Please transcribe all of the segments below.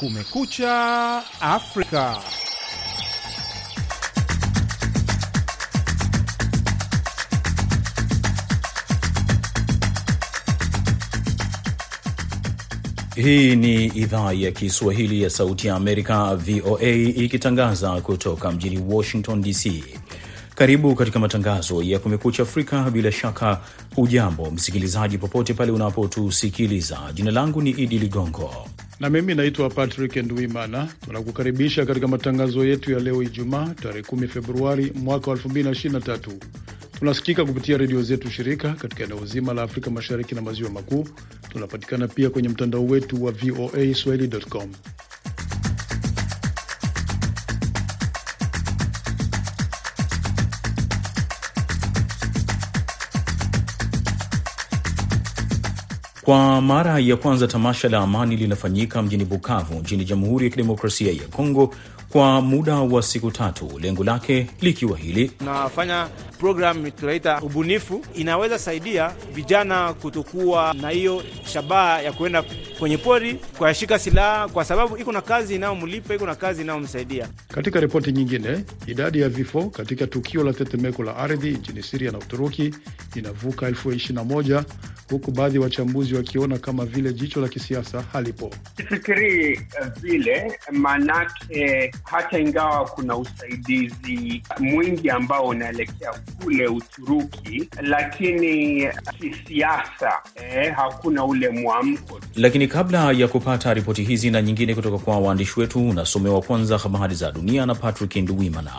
Kumekucha Afrika. Hii ni idhaa ya Kiswahili ya Sauti ya Amerika, VOA, ikitangaza kutoka mjini Washington DC. Karibu katika matangazo ya Kumekucha Afrika. Bila shaka, hujambo msikilizaji, popote pale unapotusikiliza. Jina langu ni Idi Ligongo na mimi naitwa Patrick Ndwimana. Tunakukaribisha katika matangazo yetu ya leo Ijumaa, tarehe 10 Februari mwaka 2023. Tunasikika kupitia redio zetu shirika katika eneo zima la Afrika Mashariki na Maziwa Makuu. Tunapatikana pia kwenye mtandao wetu wa VOA swahili.com. Kwa mara ya kwanza tamasha la amani linafanyika mjini Bukavu nchini Jamhuri ya Kidemokrasia ya Kongo kwa muda wa siku tatu, lengo lake likiwa hili: tunafanya programu tunaita ubunifu, inaweza saidia vijana kutokuwa na hiyo shabaha ya kuenda kwenye pori kuyashika silaha, kwa sababu iko na kazi inayomlipa, iko na kazi inayomsaidia. Katika ripoti nyingine, idadi ya vifo katika tukio la tetemeko la ardhi nchini Siria na Uturuki inavuka elfu ishirini na moja huku baadhi ya wachambuzi wakiona kama vile jicho la kisiasa halipo. Sifikirii vile maanake, hata ingawa kuna usaidizi mwingi ambao unaelekea kule Uturuki, lakini kisiasa eh, hakuna ule mwamko. Lakini kabla ya kupata ripoti hizi na nyingine kutoka kwa waandishi wetu, unasomewa kwanza habari za dunia na Patrick Nduwimana.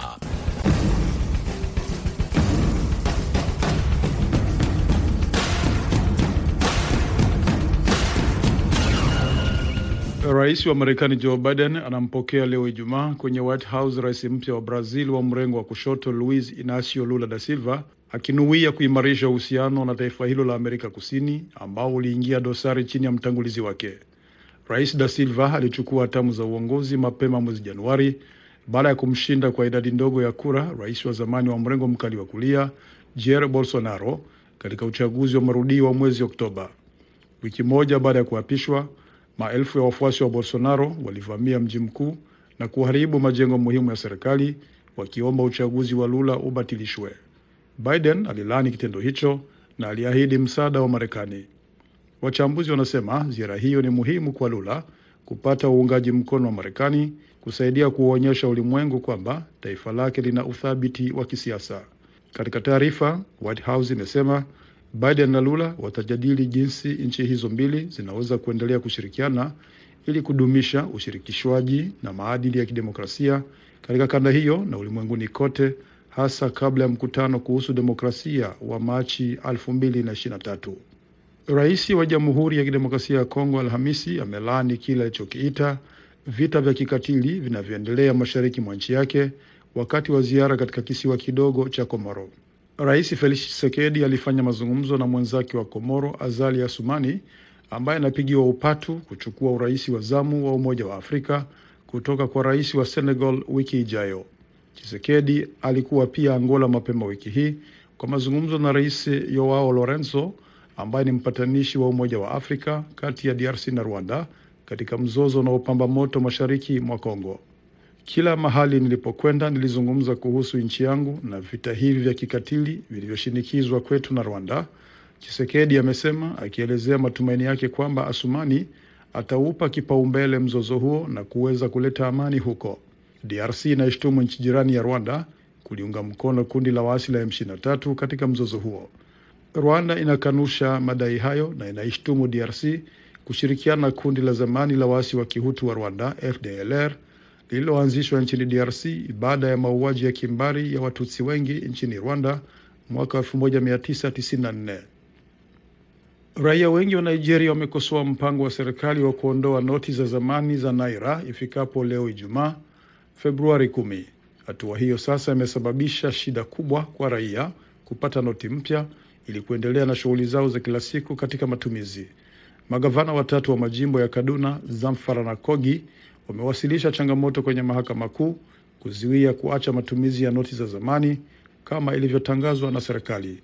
Rais wa Marekani Joe Biden anampokea leo Ijumaa kwenye White House rais mpya wa Brazil wa mrengo wa kushoto Luiz Inacio Lula da Silva, akinuia kuimarisha uhusiano na taifa hilo la Amerika Kusini ambao uliingia dosari chini ya mtangulizi wake. Rais da Silva alichukua hatamu za uongozi mapema mwezi Januari baada ya kumshinda kwa idadi ndogo ya kura rais wa zamani wa mrengo mkali wa kulia Jair Bolsonaro katika uchaguzi wa marudio wa mwezi Oktoba. Wiki moja baada ya kuapishwa maelfu ya wafuasi wa Bolsonaro walivamia mji mkuu na kuharibu majengo muhimu ya serikali wakiomba uchaguzi wa Lula ubatilishwe. Biden alilaani kitendo hicho na aliahidi msaada wa Marekani. Wachambuzi wanasema ziara hiyo ni muhimu kwa Lula kupata uungaji mkono wa Marekani, kusaidia kuonyesha ulimwengu kwamba taifa lake lina uthabiti wa kisiasa. Katika taarifa, White House imesema Biden na Lula watajadili jinsi nchi hizo mbili zinaweza kuendelea kushirikiana ili kudumisha ushirikishwaji na maadili ya kidemokrasia katika kanda hiyo na ulimwenguni kote, hasa kabla ya mkutano kuhusu demokrasia wa Machi 2023. Rais wa Jamhuri ya Kidemokrasia ya Kongo Alhamisi amelaani kile alichokiita vita vya kikatili vinavyoendelea mashariki mwa nchi yake wakati wa ziara katika kisiwa kidogo cha Komoro. Rais Felix Tshisekedi alifanya mazungumzo na mwenzake wa Komoro Azali Asumani ambaye anapigiwa upatu kuchukua urais wa zamu wa Umoja wa Afrika kutoka kwa rais wa Senegal wiki ijayo. Tshisekedi alikuwa pia Angola mapema wiki hii kwa mazungumzo na Rais Joao Lorenzo ambaye ni mpatanishi wa Umoja wa Afrika kati ya DRC na Rwanda katika mzozo unaopamba moto mashariki mwa Kongo. Kila mahali nilipokwenda nilizungumza kuhusu nchi yangu na vita hivi vya kikatili vilivyoshinikizwa kwetu na Rwanda, Chisekedi amesema, akielezea matumaini yake kwamba Asumani ataupa kipaumbele mzozo huo na kuweza kuleta amani huko. DRC inaishtumu nchi jirani ya Rwanda kuliunga mkono kundi la waasi la M23 katika mzozo huo. Rwanda inakanusha madai hayo na inaishtumu DRC kushirikiana na kundi la zamani la waasi wa Kihutu wa Rwanda FDLR lililoanzishwa nchini DRC baada ya mauaji ya kimbari ya Watutsi wengi nchini Rwanda mwaka 1994. Raia wengi wa Nigeria wamekosoa mpango wa serikali wa kuondoa noti za zamani za naira ifikapo leo Ijumaa Februari 10. Hatua hiyo sasa imesababisha shida kubwa kwa raia kupata noti mpya ili kuendelea na shughuli zao za kila siku katika matumizi. Magavana watatu wa majimbo ya Kaduna, Zamfara na Kogi wamewasilisha changamoto kwenye mahakama kuu kuzuia kuacha matumizi ya noti za zamani kama ilivyotangazwa na serikali.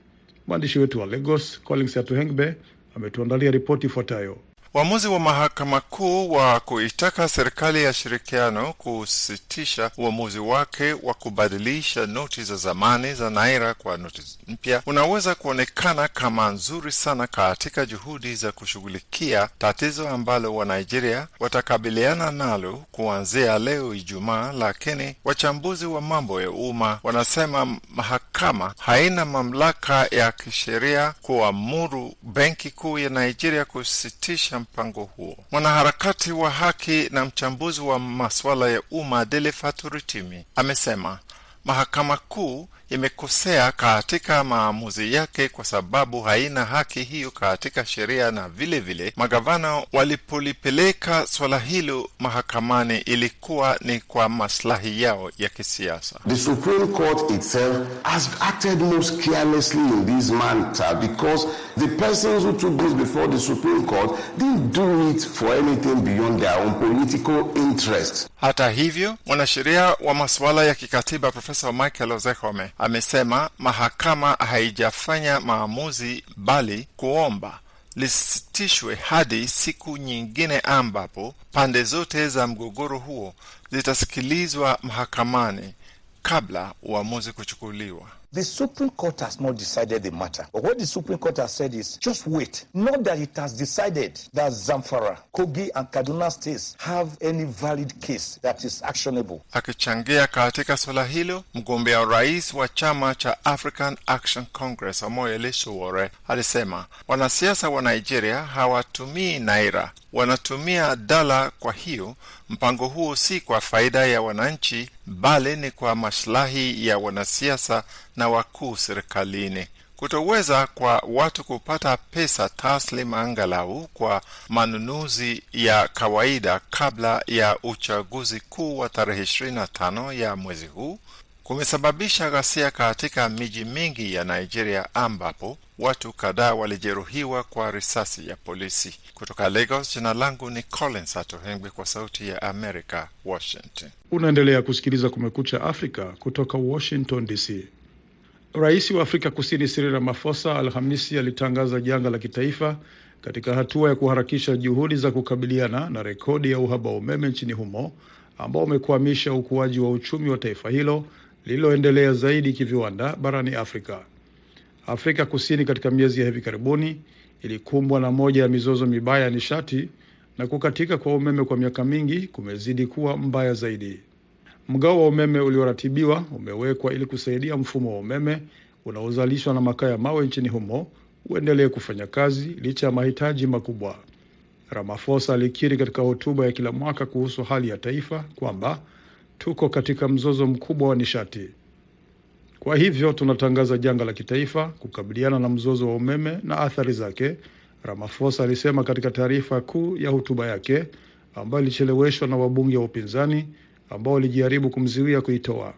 Mwandishi wetu wa Lagos Collins Atuhengbe ametuandalia ripoti ifuatayo. Uamuzi wa mahakama kuu wa kuitaka serikali ya shirikiano kusitisha uamuzi wake wa kubadilisha noti za zamani za naira kwa noti mpya unaweza kuonekana kama nzuri sana katika juhudi za kushughulikia tatizo ambalo Wanigeria watakabiliana nalo kuanzia leo Ijumaa, lakini wachambuzi wa mambo ya umma wanasema mahakama haina mamlaka ya kisheria kuamuru benki kuu ya Nigeria kusitisha mpango huo. Mwanaharakati wa haki na mchambuzi wa masuala ya umma Dele amesema mahakama kuu imekosea katika maamuzi yake kwa sababu haina haki hiyo katika sheria, na vile vile magavana walipolipeleka swala hilo mahakamani ilikuwa ni kwa maslahi yao ya kisiasa. The Supreme Court itself has acted most carelessly in this matter because the persons who took this before the Supreme Court didn't do it for anything beyond their own political interest. Hata hivyo, mwanasheria wa masuala ya kikatiba Profesa Michael Ozekome amesema mahakama haijafanya maamuzi bali kuomba lisitishwe hadi siku nyingine ambapo pande zote za mgogoro huo zitasikilizwa mahakamani kabla uamuzi kuchukuliwa. The Supreme Court has not decided the matter. But what the Supreme Court has said is just wait. Not that it has decided that Zamfara, Kogi, and Kaduna states have any valid case that is actionable. Akichangia katika suala hilo, mgombea urais wa chama cha African Action Congress Omoyele Sowore alisema wanasiasa wa Nigeria hawatumii naira, wanatumia dala. Kwa hiyo mpango huo si kwa faida ya wananchi, bali ni kwa maslahi ya wanasiasa na wakuu serikalini. Kutoweza kwa watu kupata pesa taslim angalau kwa manunuzi ya kawaida kabla ya uchaguzi kuu wa tarehe 25 ya mwezi huu kumesababisha ghasia katika miji mingi ya Nigeria ambapo watu kadhaa walijeruhiwa kwa risasi ya polisi. Kutoka Lagos, jina langu ni Collins Atohengwi kwa Sauti ya Amerika, Washington. Unaendelea kusikiliza Kumekucha Afrika kutoka Washington DC. Rais wa Afrika Kusini Cyril Ramaphosa Alhamisi alitangaza janga la kitaifa katika hatua ya kuharakisha juhudi za kukabiliana na rekodi ya uhaba wa umeme nchini humo ambao umekwamisha ukuaji wa uchumi wa taifa hilo lililoendelea zaidi kiviwanda barani Afrika. Afrika Kusini katika miezi ya hivi karibuni ilikumbwa na moja ya mizozo mibaya ya nishati na kukatika kwa umeme kwa miaka mingi kumezidi kuwa mbaya zaidi. Mgao wa umeme ulioratibiwa umewekwa ili kusaidia mfumo wa umeme unaozalishwa na makaa ya mawe nchini humo uendelee kufanya kazi licha ya mahitaji makubwa. Ramaphosa alikiri katika hotuba ya kila mwaka kuhusu hali ya taifa kwamba tuko katika mzozo mkubwa wa nishati. Kwa hivyo tunatangaza janga la kitaifa kukabiliana na mzozo wa umeme na athari zake, Ramaphosa alisema katika taarifa kuu ya hotuba yake ambayo ilicheleweshwa na wabunge wa upinzani ambao walijaribu kumziwia kuitoa.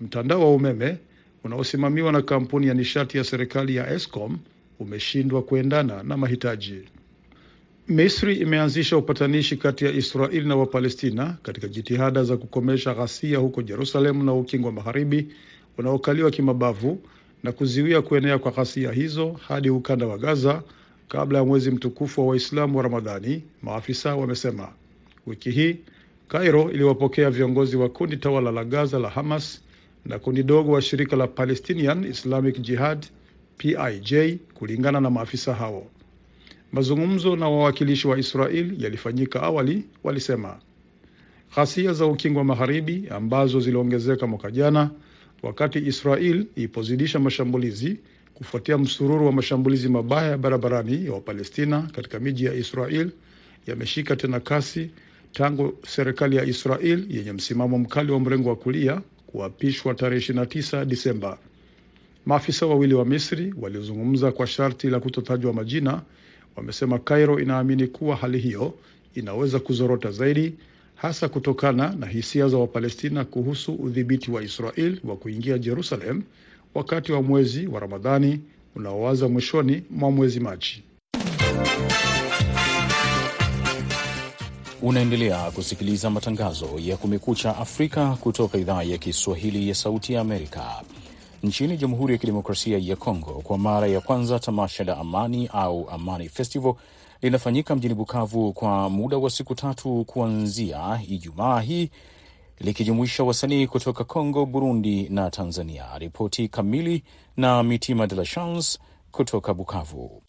Mtandao wa umeme unaosimamiwa na kampuni ya nishati ya serikali ya Eskom umeshindwa kuendana na mahitaji. Misri imeanzisha upatanishi kati ya Israeli na Wapalestina katika jitihada za kukomesha ghasia huko Jerusalemu na Ukingo wa Magharibi unaokaliwa kimabavu na kuziwia kuenea kwa ghasia hizo hadi ukanda wa Gaza kabla ya mwezi mtukufu wa Waislamu wa Ramadhani, maafisa wamesema. Wiki hii Cairo iliwapokea viongozi wa kundi tawala la Gaza la Hamas na kundi dogo wa shirika la Palestinian Islamic Jihad PIJ, kulingana na maafisa hao. Mazungumzo na wawakilishi wa Israel yalifanyika awali, walisema. Ghasia za ukingo wa magharibi ambazo ziliongezeka mwaka jana wakati Israel ilipozidisha mashambulizi kufuatia msururu wa mashambulizi mabaya ya barabarani ya Wapalestina katika miji ya Israel yameshika tena kasi tangu serikali ya Israel yenye msimamo mkali wa mrengo wa kulia kuapishwa tarehe 29 Disemba. Maafisa wawili wa Misri waliozungumza kwa sharti la kutotajwa majina wamesema Cairo inaamini kuwa hali hiyo inaweza kuzorota zaidi, hasa kutokana na hisia za Wapalestina kuhusu udhibiti wa Israel wa kuingia Jerusalem wakati wa mwezi wa Ramadhani unaoanza mwishoni mwa mwezi Machi. Unaendelea kusikiliza matangazo ya Kumekucha Afrika kutoka idhaa ya Kiswahili ya Sauti ya Amerika. Nchini Jamhuri ya Kidemokrasia ya Kongo, kwa mara ya kwanza tamasha la amani au Amani Festival linafanyika mjini Bukavu kwa muda wa siku tatu kuanzia Ijumaa hii likijumuisha wasanii kutoka Congo, Burundi na Tanzania. Ripoti kamili na Mitima de la Chance kutoka Bukavu.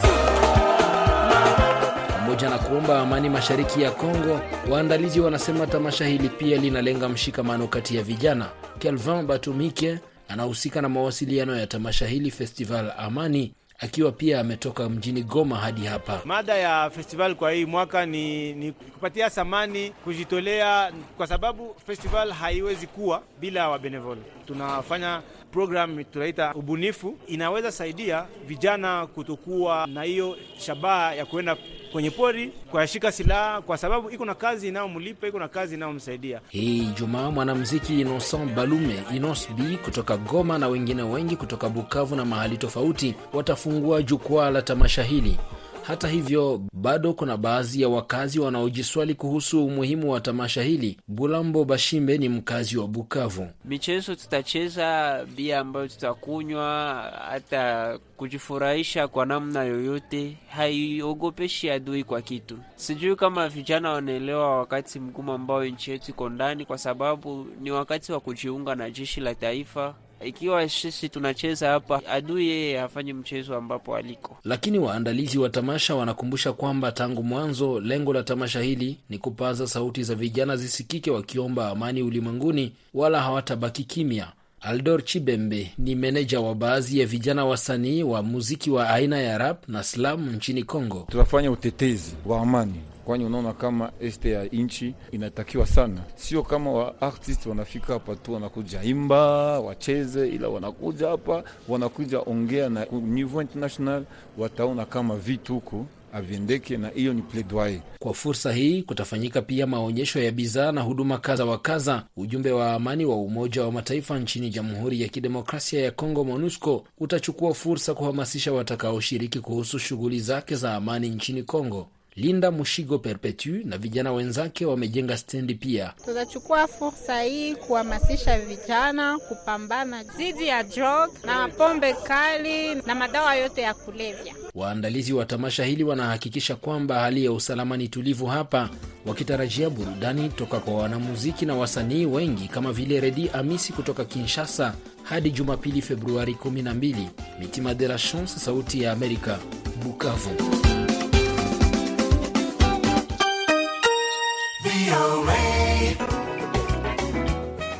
Pamoja na kuomba amani mashariki ya Kongo, waandalizi wanasema tamasha hili pia linalenga mshikamano kati ya vijana. Kelvin Batumike anahusika na mawasiliano ya tamasha hili Festival Amani, akiwa pia ametoka mjini Goma hadi hapa. Mada ya festival kwa hii mwaka ni, ni kupatia samani kujitolea, kwa sababu festival haiwezi kuwa bila wabenevol. Tunafanya program tunaita ubunifu, inaweza saidia vijana kutokuwa na hiyo shabaha ya kuenda kwenye pori kuyashika silaha, kwa sababu iko na kazi inayomlipa, iko na kazi inayomsaidia. Hii Ijumaa mwanamuziki Innocent Balume Inos B kutoka Goma na wengine wengi kutoka Bukavu na mahali tofauti watafungua jukwaa la tamasha hili. Hata hivyo, bado kuna baadhi ya wakazi wanaojiswali kuhusu umuhimu wa tamasha hili. Bulambo Bashimbe ni mkazi wa Bukavu. Michezo tutacheza, bia ambayo tutakunywa, hata kujifurahisha kwa namna yoyote, haiogopeshi adui kwa kitu. Sijui kama vijana wanaelewa wakati mgumu ambao nchi yetu iko ndani, kwa sababu ni wakati wa kujiunga na jeshi la taifa. Ikiwa sisi tunacheza hapa, adui yeye hafanyi mchezo ambapo aliko. Lakini waandalizi wa tamasha wanakumbusha kwamba tangu mwanzo lengo la tamasha hili ni kupaza sauti za vijana zisikike, wakiomba amani ulimwenguni, wala hawatabaki kimya. Aldor Chibembe ni meneja wa baadhi ya vijana wasanii wa muziki wa aina ya rap na slam nchini Kongo. Tunafanya utetezi wa amani kwani unaona kama este ya nchi inatakiwa sana, sio kama wa artist wanafika hapa tu wanakuja imba wacheze, ila wanakuja hapa wanakuja ongea na niveau international, wataona kama vitu huku aviendeke, na hiyo ni plaidoyer. Kwa fursa hii kutafanyika pia maonyesho ya bidhaa na huduma kadha wa kadha. Ujumbe wa amani wa Umoja wa Mataifa nchini Jamhuri ya Kidemokrasia ya Kongo, MONUSCO, utachukua fursa kuhamasisha watakaoshiriki kuhusu shughuli zake za amani nchini Kongo. Linda Mushigo Perpetu na vijana wenzake wamejenga stendi pia. Tutachukua fursa hii kuhamasisha vijana kupambana dhidi ya drog na pombe kali na madawa yote ya kulevya. Waandalizi wa tamasha hili wanahakikisha kwamba hali ya usalama ni tulivu hapa, wakitarajia burudani toka kwa wanamuziki na wasanii wengi kama vile Redi Amisi kutoka Kinshasa hadi Jumapili Februari 12. Mitima de la Chance, Sauti ya Amerika, Bukavu.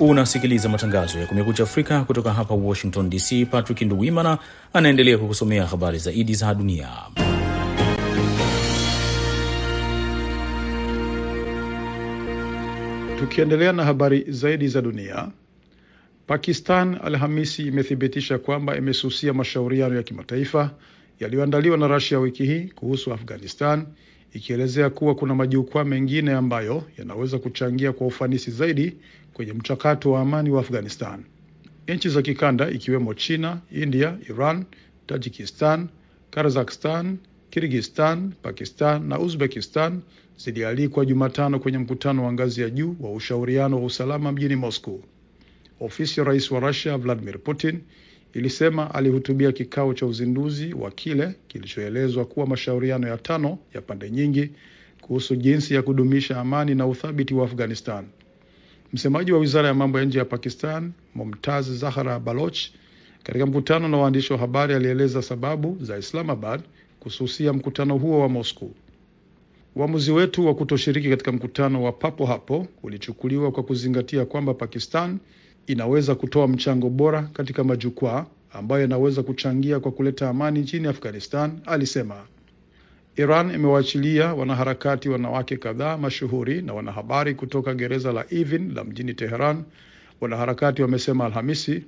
Unasikiliza matangazo ya Kumekucha Afrika kutoka hapa Washington DC. Patrick Nduwimana anaendelea kukusomea habari zaidi za dunia. Tukiendelea na habari zaidi za dunia, Pakistan Alhamisi imethibitisha kwamba imesusia mashauriano ya kimataifa yaliyoandaliwa na Russia wiki hii kuhusu Afghanistan, ikielezea kuwa kuna majukwaa mengine ambayo yanaweza kuchangia kwa ufanisi zaidi kwenye mchakato wa amani wa Afghanistan. Nchi za kikanda ikiwemo China, India, Iran, Tajikistan, Kazakhstan, Kirgistan, Pakistan na Uzbekistan zilialikwa Jumatano kwenye mkutano wa ngazi ya juu wa ushauriano wa usalama mjini Moscow. Ofisi ya rais wa Russia Vladimir Putin ilisema alihutubia kikao cha uzinduzi wa kile kilichoelezwa kuwa mashauriano ya tano ya pande nyingi kuhusu jinsi ya kudumisha amani na uthabiti wa Afghanistan. Msemaji wa wizara ya mambo ya nje ya Pakistan, Mumtaz Zahra Baloch, katika mkutano na waandishi wa habari alieleza sababu za Islamabad kususia mkutano huo wa Moscow. Uamuzi wetu wa kutoshiriki katika mkutano wa papo hapo ulichukuliwa kwa kuzingatia kwamba Pakistan inaweza kutoa mchango bora katika majukwaa ambayo yanaweza kuchangia kwa kuleta amani nchini Afghanistan, alisema. Iran imewaachilia wanaharakati wanawake kadhaa mashuhuri na wanahabari kutoka gereza la Evin la mjini Teheran, wanaharakati wamesema Alhamisi,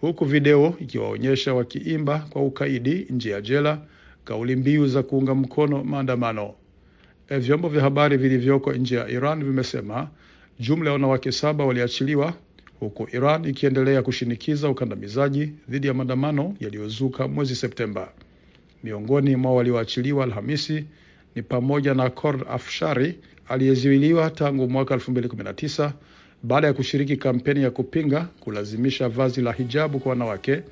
huku video ikiwaonyesha wakiimba kwa ukaidi nje ya jela kauli mbiu za kuunga mkono maandamano. E, vyombo vya habari vilivyoko nje ya Iran vimesema jumla ya wanawake saba waliachiliwa huku Iran ikiendelea kushinikiza ukandamizaji dhidi ya maandamano yaliyozuka mwezi Septemba. Miongoni mwa walioachiliwa Alhamisi ni pamoja na Kord Afshari aliyezuiliwa tangu mwaka 2019 baada ya kushiriki kampeni ya kupinga kulazimisha vazi la hijabu kwa wanawake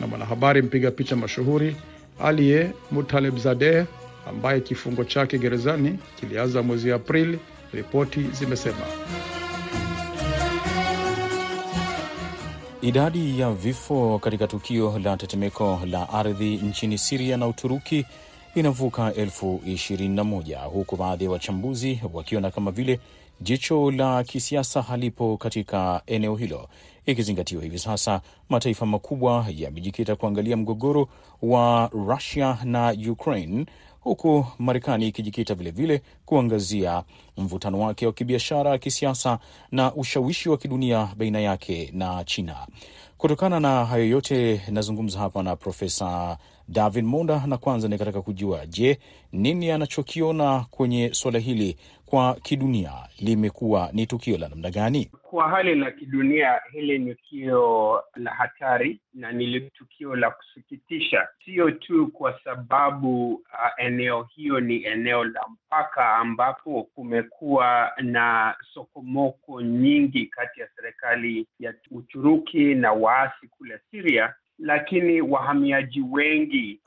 na mwanahabari mpiga picha mashuhuri Aliye Mutalebzadeh ambaye kifungo chake gerezani kilianza mwezi Aprili, ripoti zimesema. Idadi ya vifo katika tukio la tetemeko la ardhi nchini Siria na Uturuki inavuka elfu ishirini na moja huku baadhi ya wachambuzi wakiona kama vile jicho la kisiasa halipo katika eneo hilo, ikizingatiwa hivi sasa mataifa makubwa yamejikita kuangalia mgogoro wa Rusia na Ukraine, huku Marekani ikijikita vilevile kuangazia mvutano wake wa kibiashara, kisiasa na ushawishi wa kidunia baina yake na China. Kutokana na hayo yote, nazungumza hapa na Profesa David Monda, na kwanza nikataka kujua, je, nini anachokiona kwenye suala hili kwa kidunia? Limekuwa ni tukio la namna gani? Kwa hali la kidunia, hili ni tukio la hatari na ni tukio la kusikitisha, sio tu kwa sababu uh, eneo hiyo ni eneo la mpaka ambapo kumekuwa na sokomoko nyingi kati ya serikali ya Uturuki na waasi kule Syria, lakini wahamiaji wengi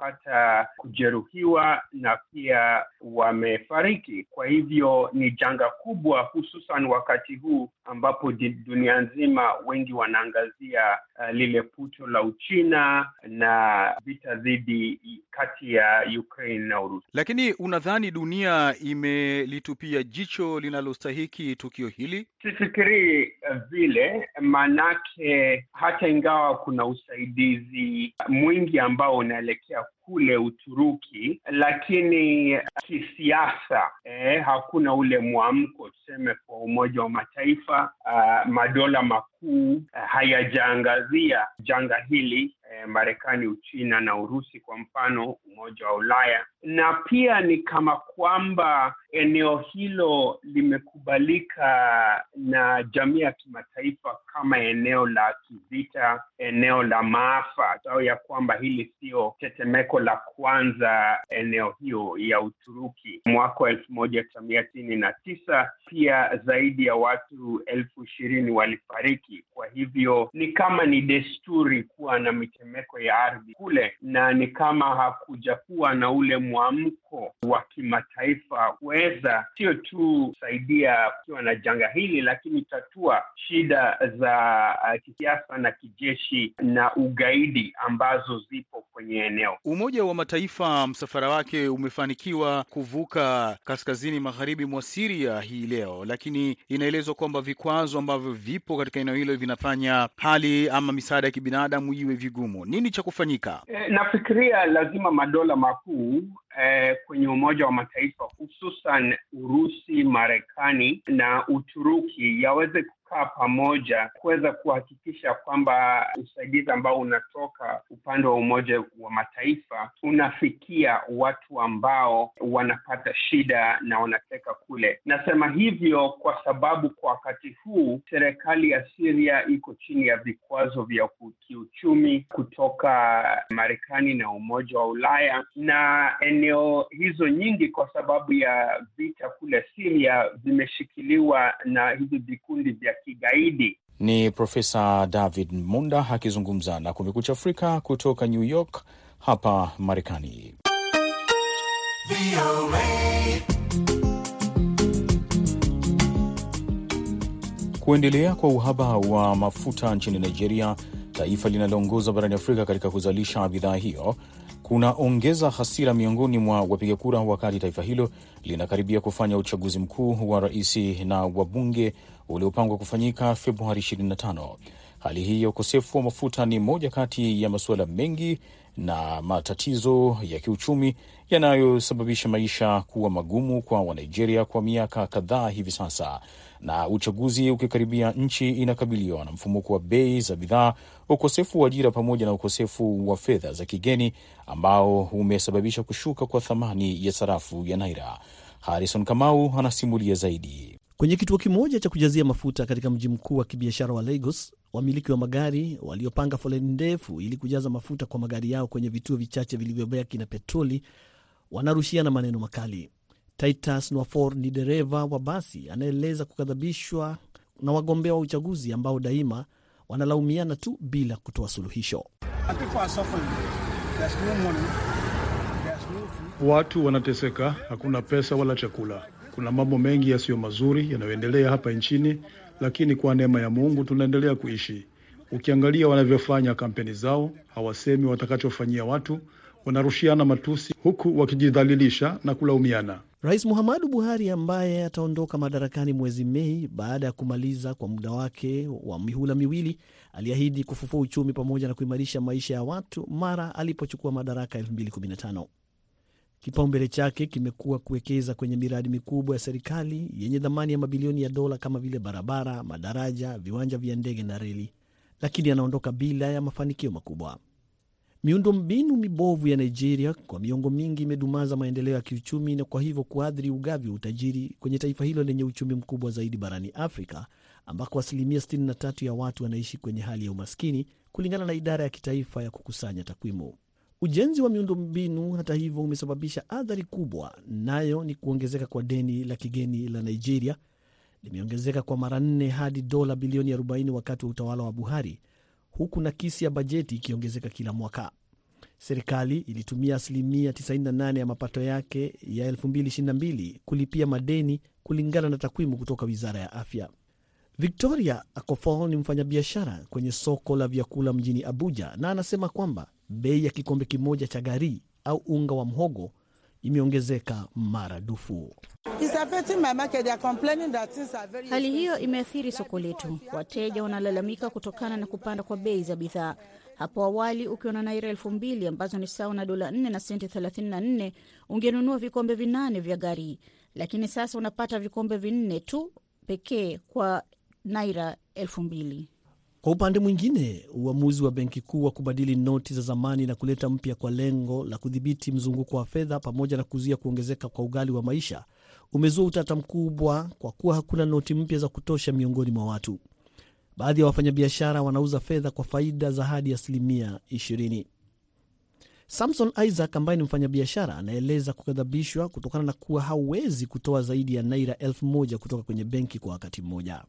wamepata kujeruhiwa na pia wamefariki. Kwa hivyo ni janga kubwa, hususan wakati huu ambapo dunia nzima wengi wanaangazia uh, lile puto la Uchina na vita dhidi kati ya Ukraine na Urusi. Lakini unadhani dunia imelitupia jicho linalostahiki tukio hili? Sifikirii vile, maanake hata ingawa kuna usaidizi mwingi ambao unaelekea kule Uturuki, lakini kisiasa eh, hakuna ule mwamko tuseme, kwa Umoja wa Mataifa uh, madola makuu uh, hayajaangazia janga hili eh, Marekani, Uchina na Urusi kwa mfano, Umoja wa Ulaya, na pia ni kama kwamba eneo hilo limekubalika na jamii ya kimataifa kama eneo la kivita, eneo la maafa, au ya kwamba hili sio tetemeko la kwanza eneo hiyo ya Uturuki. Mwaka wa elfu moja tisa tisini na tisa pia zaidi ya watu elfu ishirini walifariki. Kwa hivyo ni kama ni desturi kuwa na mitetemeko ya ardhi kule, na ni kama hakujakuwa na ule mwamko wa kimataifa kuweza sio tu kusaidia kukiwa na janga hili, lakini tatua shida za uh, kisiasa na kijeshi na ugaidi ambazo zipo kwenye eneo. Umoja wa Mataifa msafara wake umefanikiwa kuvuka kaskazini magharibi mwa Siria hii leo, lakini inaelezwa kwamba vikwazo ambavyo vipo katika eneo hilo vinafanya hali ama misaada ya kibinadamu iwe vigumu. Nini cha kufanyika? E, nafikiria lazima madola makuu e, kwenye Umoja wa Mataifa hususan Urusi, Marekani na Uturuki yaweze kukaa pamoja kuweza kuhakikisha kwamba usaidizi ambao unatoka upande wa Umoja wa Mataifa unafikia watu ambao wanapata shida na wanateka kule. Nasema hivyo kwa sababu kwa wakati huu serikali ya Syria iko chini ya vikwazo vya kiuchumi kutoka Marekani na Umoja wa Ulaya na eneo hizo nyingi kwa sababu ya vita kule Syria zimeshikiliwa na hivi vikundi vya kigaidi. Ni Profesa David Munda akizungumza na Kumekucha Afrika kutoka New York hapa Marekani. Kuendelea kwa uhaba wa mafuta nchini Nigeria, taifa linaloongoza barani Afrika katika kuzalisha bidhaa hiyo, kunaongeza hasira miongoni mwa wapiga kura, wakati taifa hilo linakaribia kufanya uchaguzi mkuu wa rais na wabunge uliopangwa kufanyika Februari 25. Hali hii ya ukosefu wa mafuta ni moja kati ya masuala mengi na matatizo ya kiuchumi yanayosababisha maisha kuwa magumu kwa Wanigeria kwa miaka kadhaa hivi sasa. Na uchaguzi ukikaribia, nchi inakabiliwa na mfumuko wa bei za bidhaa, ukosefu wa ajira, pamoja na ukosefu wa fedha za kigeni ambao umesababisha kushuka kwa thamani ya sarafu ya naira. Harrison Kamau anasimulia zaidi. Kwenye kituo kimoja cha kujazia mafuta katika mji mkuu wa kibiashara wa Lagos, wamiliki wa magari waliopanga foleni ndefu ili kujaza mafuta kwa magari yao kwenye vituo vichache vilivyobaki na petroli wanarushiana maneno makali. Titus Nwafor ni dereva wa basi anaeleza kukadhabishwa na wagombea wa uchaguzi ambao daima wanalaumiana tu bila kutoa suluhisho. Watu wanateseka, hakuna pesa wala chakula. Kuna mambo mengi yasiyo mazuri yanayoendelea hapa nchini, lakini kwa neema ya Mungu tunaendelea kuishi. Ukiangalia wanavyofanya kampeni zao, hawasemi watakachofanyia watu, wanarushiana matusi huku wakijidhalilisha na kulaumiana. Rais Muhammadu Buhari ambaye ataondoka madarakani mwezi Mei baada ya kumaliza kwa muda wake wa mihula miwili, aliahidi kufufua uchumi pamoja na kuimarisha maisha ya watu mara alipochukua madaraka 2015. Kipaumbele chake kimekuwa kuwekeza kwenye miradi mikubwa ya serikali yenye thamani ya mabilioni ya dola kama vile barabara, madaraja, viwanja vya ndege na reli, lakini anaondoka bila ya mafanikio makubwa. Miundombinu mibovu ya Nigeria kwa miongo mingi imedumaza maendeleo ya kiuchumi na kwa hivyo kuathiri ugavi wa utajiri kwenye taifa hilo lenye uchumi mkubwa zaidi barani Afrika, ambako asilimia 63 ya watu wanaishi kwenye hali ya umaskini, kulingana na idara ya kitaifa ya kukusanya takwimu. Ujenzi wa miundombinu hata hivyo umesababisha athari kubwa, nayo ni kuongezeka kwa deni la kigeni la Nigeria. Limeongezeka kwa mara nne hadi dola bilioni 40 wakati wa utawala wa Buhari, huku nakisi ya bajeti ikiongezeka kila mwaka. Serikali ilitumia asilimia 98 ya mapato yake ya 2022 kulipia madeni, kulingana na takwimu kutoka wizara ya afya. Victoria Akofol ni mfanyabiashara kwenye soko la vyakula mjini Abuja, na anasema kwamba bei ya kikombe kimoja cha gari au unga wa mhogo imeongezeka maradufu. Hali hiyo imeathiri soko letu. Wateja wanalalamika kutokana na kupanda kwa bei za bidhaa. Hapo awali ukiwa na naira elfu mbili ambazo ni sawa na dola 4 na senti 34 ungenunua vikombe vinane vya gari, lakini sasa unapata vikombe vinne tu pekee kwa naira elfu mbili. Kwa upande mwingine, uamuzi wa benki kuu wa kubadili noti za zamani na kuleta mpya kwa lengo la kudhibiti mzunguko wa fedha pamoja na kuzuia kuongezeka kwa ugali wa maisha umezua utata mkubwa kwa kuwa hakuna noti mpya za kutosha miongoni mwa watu. Baadhi ya wafanyabiashara wanauza fedha kwa faida za hadi asilimia 20. Samson Isaac ambaye ni mfanyabiashara anaeleza kughadhabishwa kutokana na kuwa hauwezi kutoa zaidi ya naira elfu moja kutoka kwenye benki kwa wakati mmoja.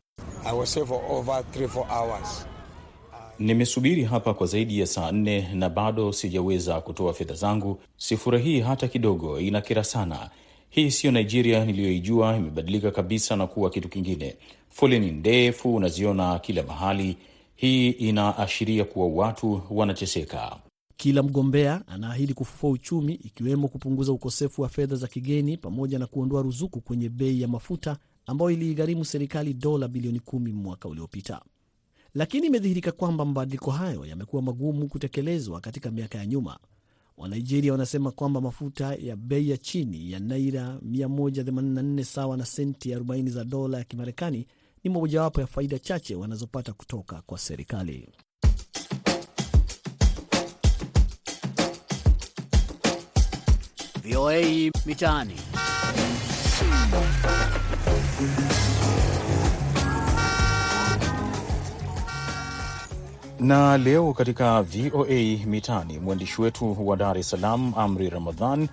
Nimesubiri hapa kwa zaidi ya saa nne na bado sijaweza kutoa fedha zangu. Sifurahii hata kidogo, inakera sana. Hii siyo Nigeria niliyoijua, imebadilika kabisa na kuwa kitu kingine. Foleni ndefu unaziona kila mahali. Hii inaashiria kuwa watu wanateseka. Kila mgombea anaahidi kufufua uchumi, ikiwemo kupunguza ukosefu wa fedha za kigeni pamoja na kuondoa ruzuku kwenye bei ya mafuta ambayo iliigharimu serikali dola bilioni kumi mwaka uliopita. Lakini imedhihirika kwamba mabadiliko hayo yamekuwa magumu kutekelezwa katika miaka ya nyuma. Wanigeria wanasema kwamba mafuta ya bei ya chini ya naira 184 sawa na senti 40 za dola ya Kimarekani ni mojawapo ya faida chache wanazopata kutoka kwa serikali. VOA Mitaani. Na leo katika VOA Mitaani, mwandishi wetu wa Dar es Salaam Amri Ramadhan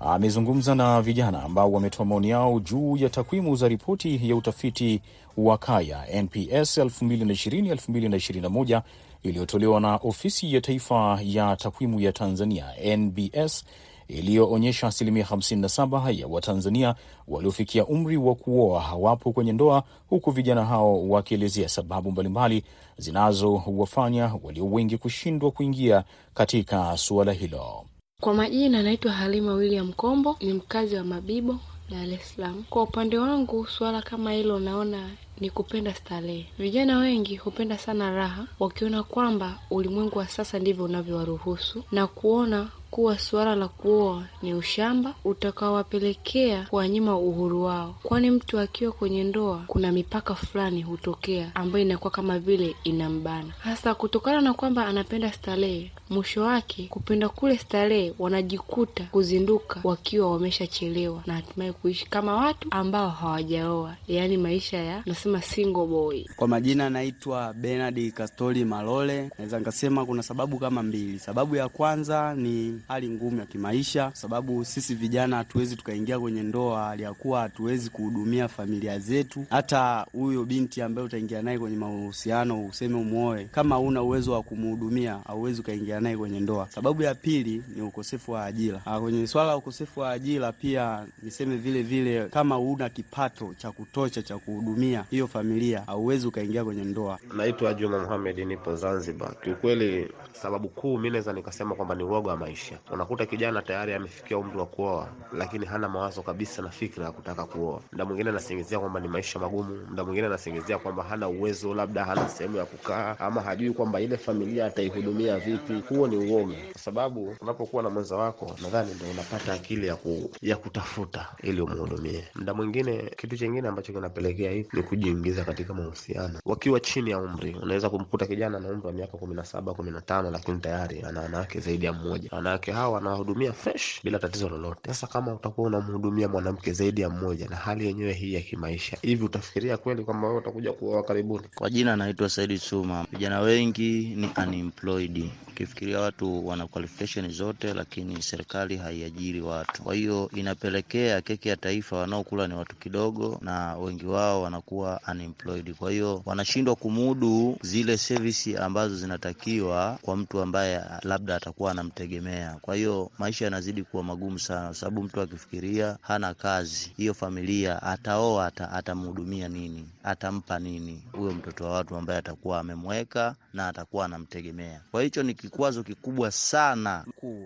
amezungumza na vijana ambao wametoa maoni yao juu ya takwimu za ripoti ya utafiti wa Kaya NPS 2020-2021 iliyotolewa na Ofisi ya Taifa ya Takwimu ya Tanzania NBS iliyoonyesha asilimia 57 ya Watanzania waliofikia umri wa kuoa hawapo kwenye ndoa, huku vijana hao wakielezea sababu mbalimbali zinazowafanya walio wengi kushindwa kuingia katika suala hilo. Kwa majina anaitwa Halima William Kombo, ni mkazi wa Mabibo, Dar es Salaam. Kwa upande wangu, suala kama hilo naona ni kupenda starehe. Vijana wengi hupenda sana raha, wakiona kwamba ulimwengu wa sasa ndivyo unavyowaruhusu na kuona kuwa suala la kuoa ni ushamba utakaowapelekea kuwanyima uhuru wao, kwani mtu akiwa kwenye ndoa kuna mipaka fulani hutokea ambayo inakuwa kama vile inambana, hasa kutokana na kwamba anapenda starehe. Mwisho wake kupenda kule starehe, wanajikuta kuzinduka wakiwa wameshachelewa na hatimaye kuishi kama watu ambao hawajaoa, yaani maisha ya nasema single boy. Kwa majina anaitwa Bernard Kastori Malole. Naweza nikasema kuna sababu kama mbili. Sababu ya kwanza ni hali ngumu ya kimaisha, sababu sisi vijana hatuwezi tukaingia kwenye ndoa hali ya kuwa hatuwezi kuhudumia familia zetu. Hata huyo binti ambaye utaingia naye kwenye mahusiano, useme umwoe, kama huna uwezo wa kumhudumia, hauwezi ukaingia naye kwenye ndoa. Sababu ya pili ni ukosefu wa ajira. Ha, kwenye swala la ukosefu wa ajira pia niseme vile vile, kama huna kipato cha kutosha cha kuhudumia hiyo familia, hauwezi ukaingia kwenye ndoa. Naitwa Juma Muhamed, nipo Zanzibar. Kiukweli, sababu kuu mi naweza nikasema kwamba ni uoga wa maisha. Unakuta kijana tayari amefikia umri wa kuoa, lakini hana mawazo kabisa na fikra ya kutaka kuoa. Mda mwingine anasingizia kwamba ni maisha magumu, mda mwingine anasingizia kwamba hana uwezo, labda hana sehemu ya kukaa, ama hajui kwamba ile familia ataihudumia vipi. Huo ni uoga, kwa sababu unapokuwa na mwenza wako, nadhani ndo unapata akili ya, ku, ya kutafuta ili umhudumie. Mda mwingine, kitu chingine ambacho kinapelekea hivi ni kujiingiza katika mahusiano wakiwa chini ya umri. Unaweza kumkuta kijana na umri wa miaka kumi na saba kumi na tano lakini tayari ana wanawake zaidi ya mmoja. Wanawake hawa wanawahudumia fresh bila tatizo lolote. Sasa kama utakuwa unamhudumia mwanamke zaidi ya mmoja na hali yenyewe hii ya kimaisha, hivi utafikiria kweli kwamba wewe utakuja kuoa karibuni? Kwa jina anaitwa Saidi Suma. Vijana wengi ni unemployed. Ukifikiria watu wana qualification zote, lakini serikali haiajiri watu. Kwa hiyo inapelekea keki ya taifa wanaokula ni watu kidogo, na wengi wao wanakuwa unemployed. Kwa hiyo wanashindwa kumudu zile service ambazo zinatakiwa kwa mtu ambaye labda atakuwa anamtegemea. Kwa hiyo maisha yanazidi kuwa magumu sana, kwa sababu mtu akifikiria hana kazi, hiyo familia ataoa, ata, atamhudumia nini? Atampa nini huyo mtoto wa watu ambaye atakuwa amemweka na atakuwa anamtegemea? Kwa hicho ni kikwazo kikubwa sana.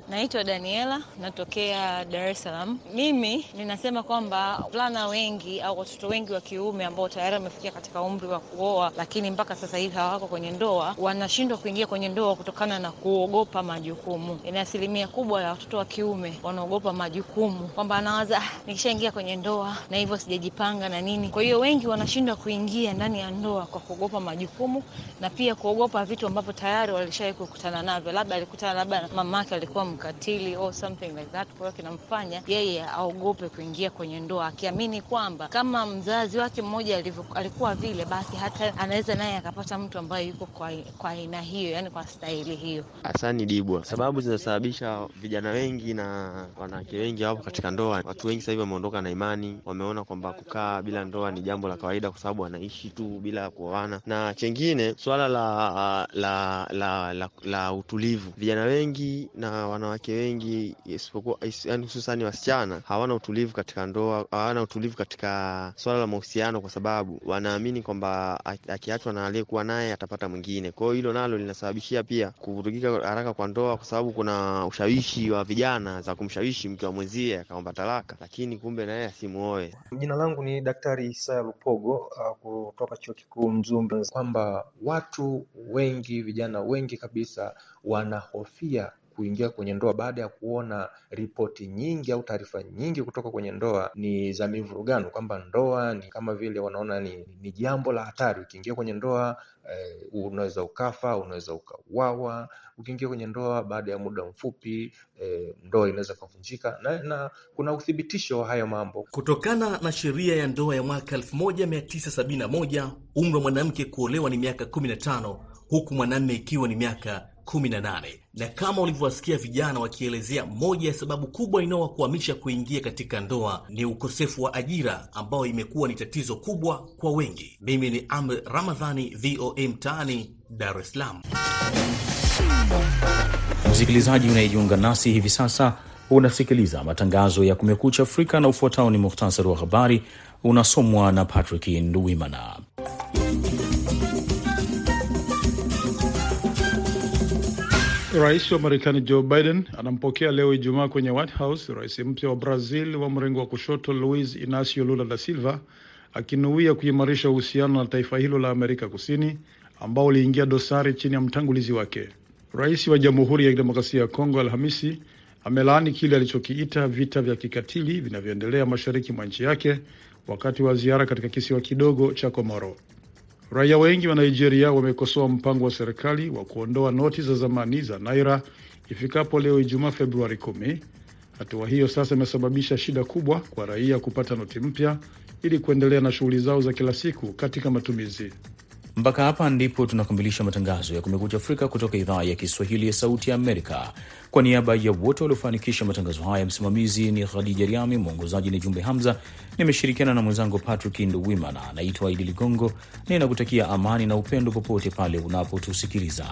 Naitwa Daniela, natokea Dar es Salaam. Mimi ninasema kwamba wavulana wengi au watoto wengi wa kiume ambao tayari wamefikia katika umri wa kuoa, lakini mpaka sasa hivi hawako kwenye ndoa, wanashindwa kuingia kwenye ndoa kutokana na kuogopa majukumu. Ina asilimia kubwa ya watoto wa kiume wanaogopa majukumu, kwamba anawaza ah, nikishaingia kwenye ndoa na hivyo sijajipanga na nini. Kwa hiyo wengi wanashindwa kuingia ndani ya ndoa kwa kuogopa majukumu na pia kuogopa vitu ambavyo tayari walishawahi kukutana navyo, labda alikutana labda mamake alikuwa mkatili or something like that. Kwa hiyo kinamfanya yeye aogope kuingia kwenye ndoa, akiamini kwamba kama mzazi wake mmoja alikuwa vile, basi hata anaweza naye akapata mtu ambaye yuko kwa aina hiyo, yani kwa staili hiyo. Hasani Dibwa, sababu zinasababisha vijana wengi na wanawake wengi hawapo katika ndoa. Watu wengi sasa hivi wameondoka na imani, wameona kwamba kukaa bila ndoa ni jambo la kawaida, kwa sababu wanaishi tu bila kuoana. Na chengine swala la la la, la, la utulivu, vijana wengi na wanawake wengi isipokuwa yani, hususani wasichana hawana utulivu katika ndoa, hawana utulivu katika swala la mahusiano, kwa wanaamini kwamba akiachwa na aliyekuwa naye atapata mwingine. Kwa hiyo hilo nalo linasababishia pia kuvurugika haraka kwa ndoa, kwa sababu kuna ushawishi wa vijana za kumshawishi mke wa mwenzie akaomba talaka, lakini kumbe naye asimuoe. Jina langu ni Daktari Isaya Lupogo uh, kutoka Chuo Kikuu Mzumbe, kwamba watu wengi, vijana wengi kabisa wanahofia kuingia kwenye ndoa baada ya kuona ripoti nyingi au taarifa nyingi kutoka kwenye ndoa ni za mivurugano, kwamba ndoa ni kama vile wanaona ni, ni jambo la hatari. Ukiingia kwenye ndoa eh, unaweza ukafa, unaweza ukauawa. Ukiingia kwenye ndoa baada ya muda mfupi eh, ndoa inaweza kuvunjika na, na kuna uthibitisho wa hayo mambo kutokana na sheria ya ndoa ya mwaka 1971 umri wa mwanamke kuolewa ni miaka 15 huku mwanamme ikiwa ni miaka 18 na kama ulivyowasikia vijana wakielezea, moja ya sababu kubwa inayowakwamisha kuingia katika ndoa ni ukosefu wa ajira ambao imekuwa ni tatizo kubwa kwa wengi. Mimi ni Amr Ramadhani, VOA Mtaani, Dar es Salaam. Msikilizaji unayejiunga nasi hivi sasa, unasikiliza matangazo ya Kumekucha Afrika na ufuatao ni muhtasari wa habari unasomwa na Patrick Nduwimana. Rais wa Marekani Joe Biden anampokea leo Ijumaa kwenye White House rais mpya wa Brazil wa mrengo wa kushoto Luiz Inacio Lula da Silva, akinuia kuimarisha uhusiano na taifa hilo la Amerika Kusini ambao uliingia dosari chini ya mtangulizi wake. Rais wa Jamhuri ya Kidemokrasia ya Kongo Alhamisi amelaani kile alichokiita vita vya kikatili vinavyoendelea mashariki mwa nchi yake wakati wa ziara katika kisiwa kidogo cha Komoro. Raia wengi wa Nigeria wamekosoa mpango wa serikali wa kuondoa noti za zamani za naira ifikapo leo Ijumaa Februari kumi. Hatua hiyo sasa imesababisha shida kubwa kwa raia kupata noti mpya ili kuendelea na shughuli zao za kila siku katika matumizi. Mpaka hapa ndipo tunakamilisha matangazo ya Kumekucha Afrika kutoka idhaa ya Kiswahili ya Sauti ya Amerika. Kwa niaba ya wote waliofanikisha matangazo haya, msimamizi ni Khadija Riami, mwongozaji ni Jumbe Hamza. Nimeshirikiana na mwenzangu Patrick Nduwimana. Naitwa Idi Ligongo, ninakutakia amani na upendo popote pale unapotusikiliza.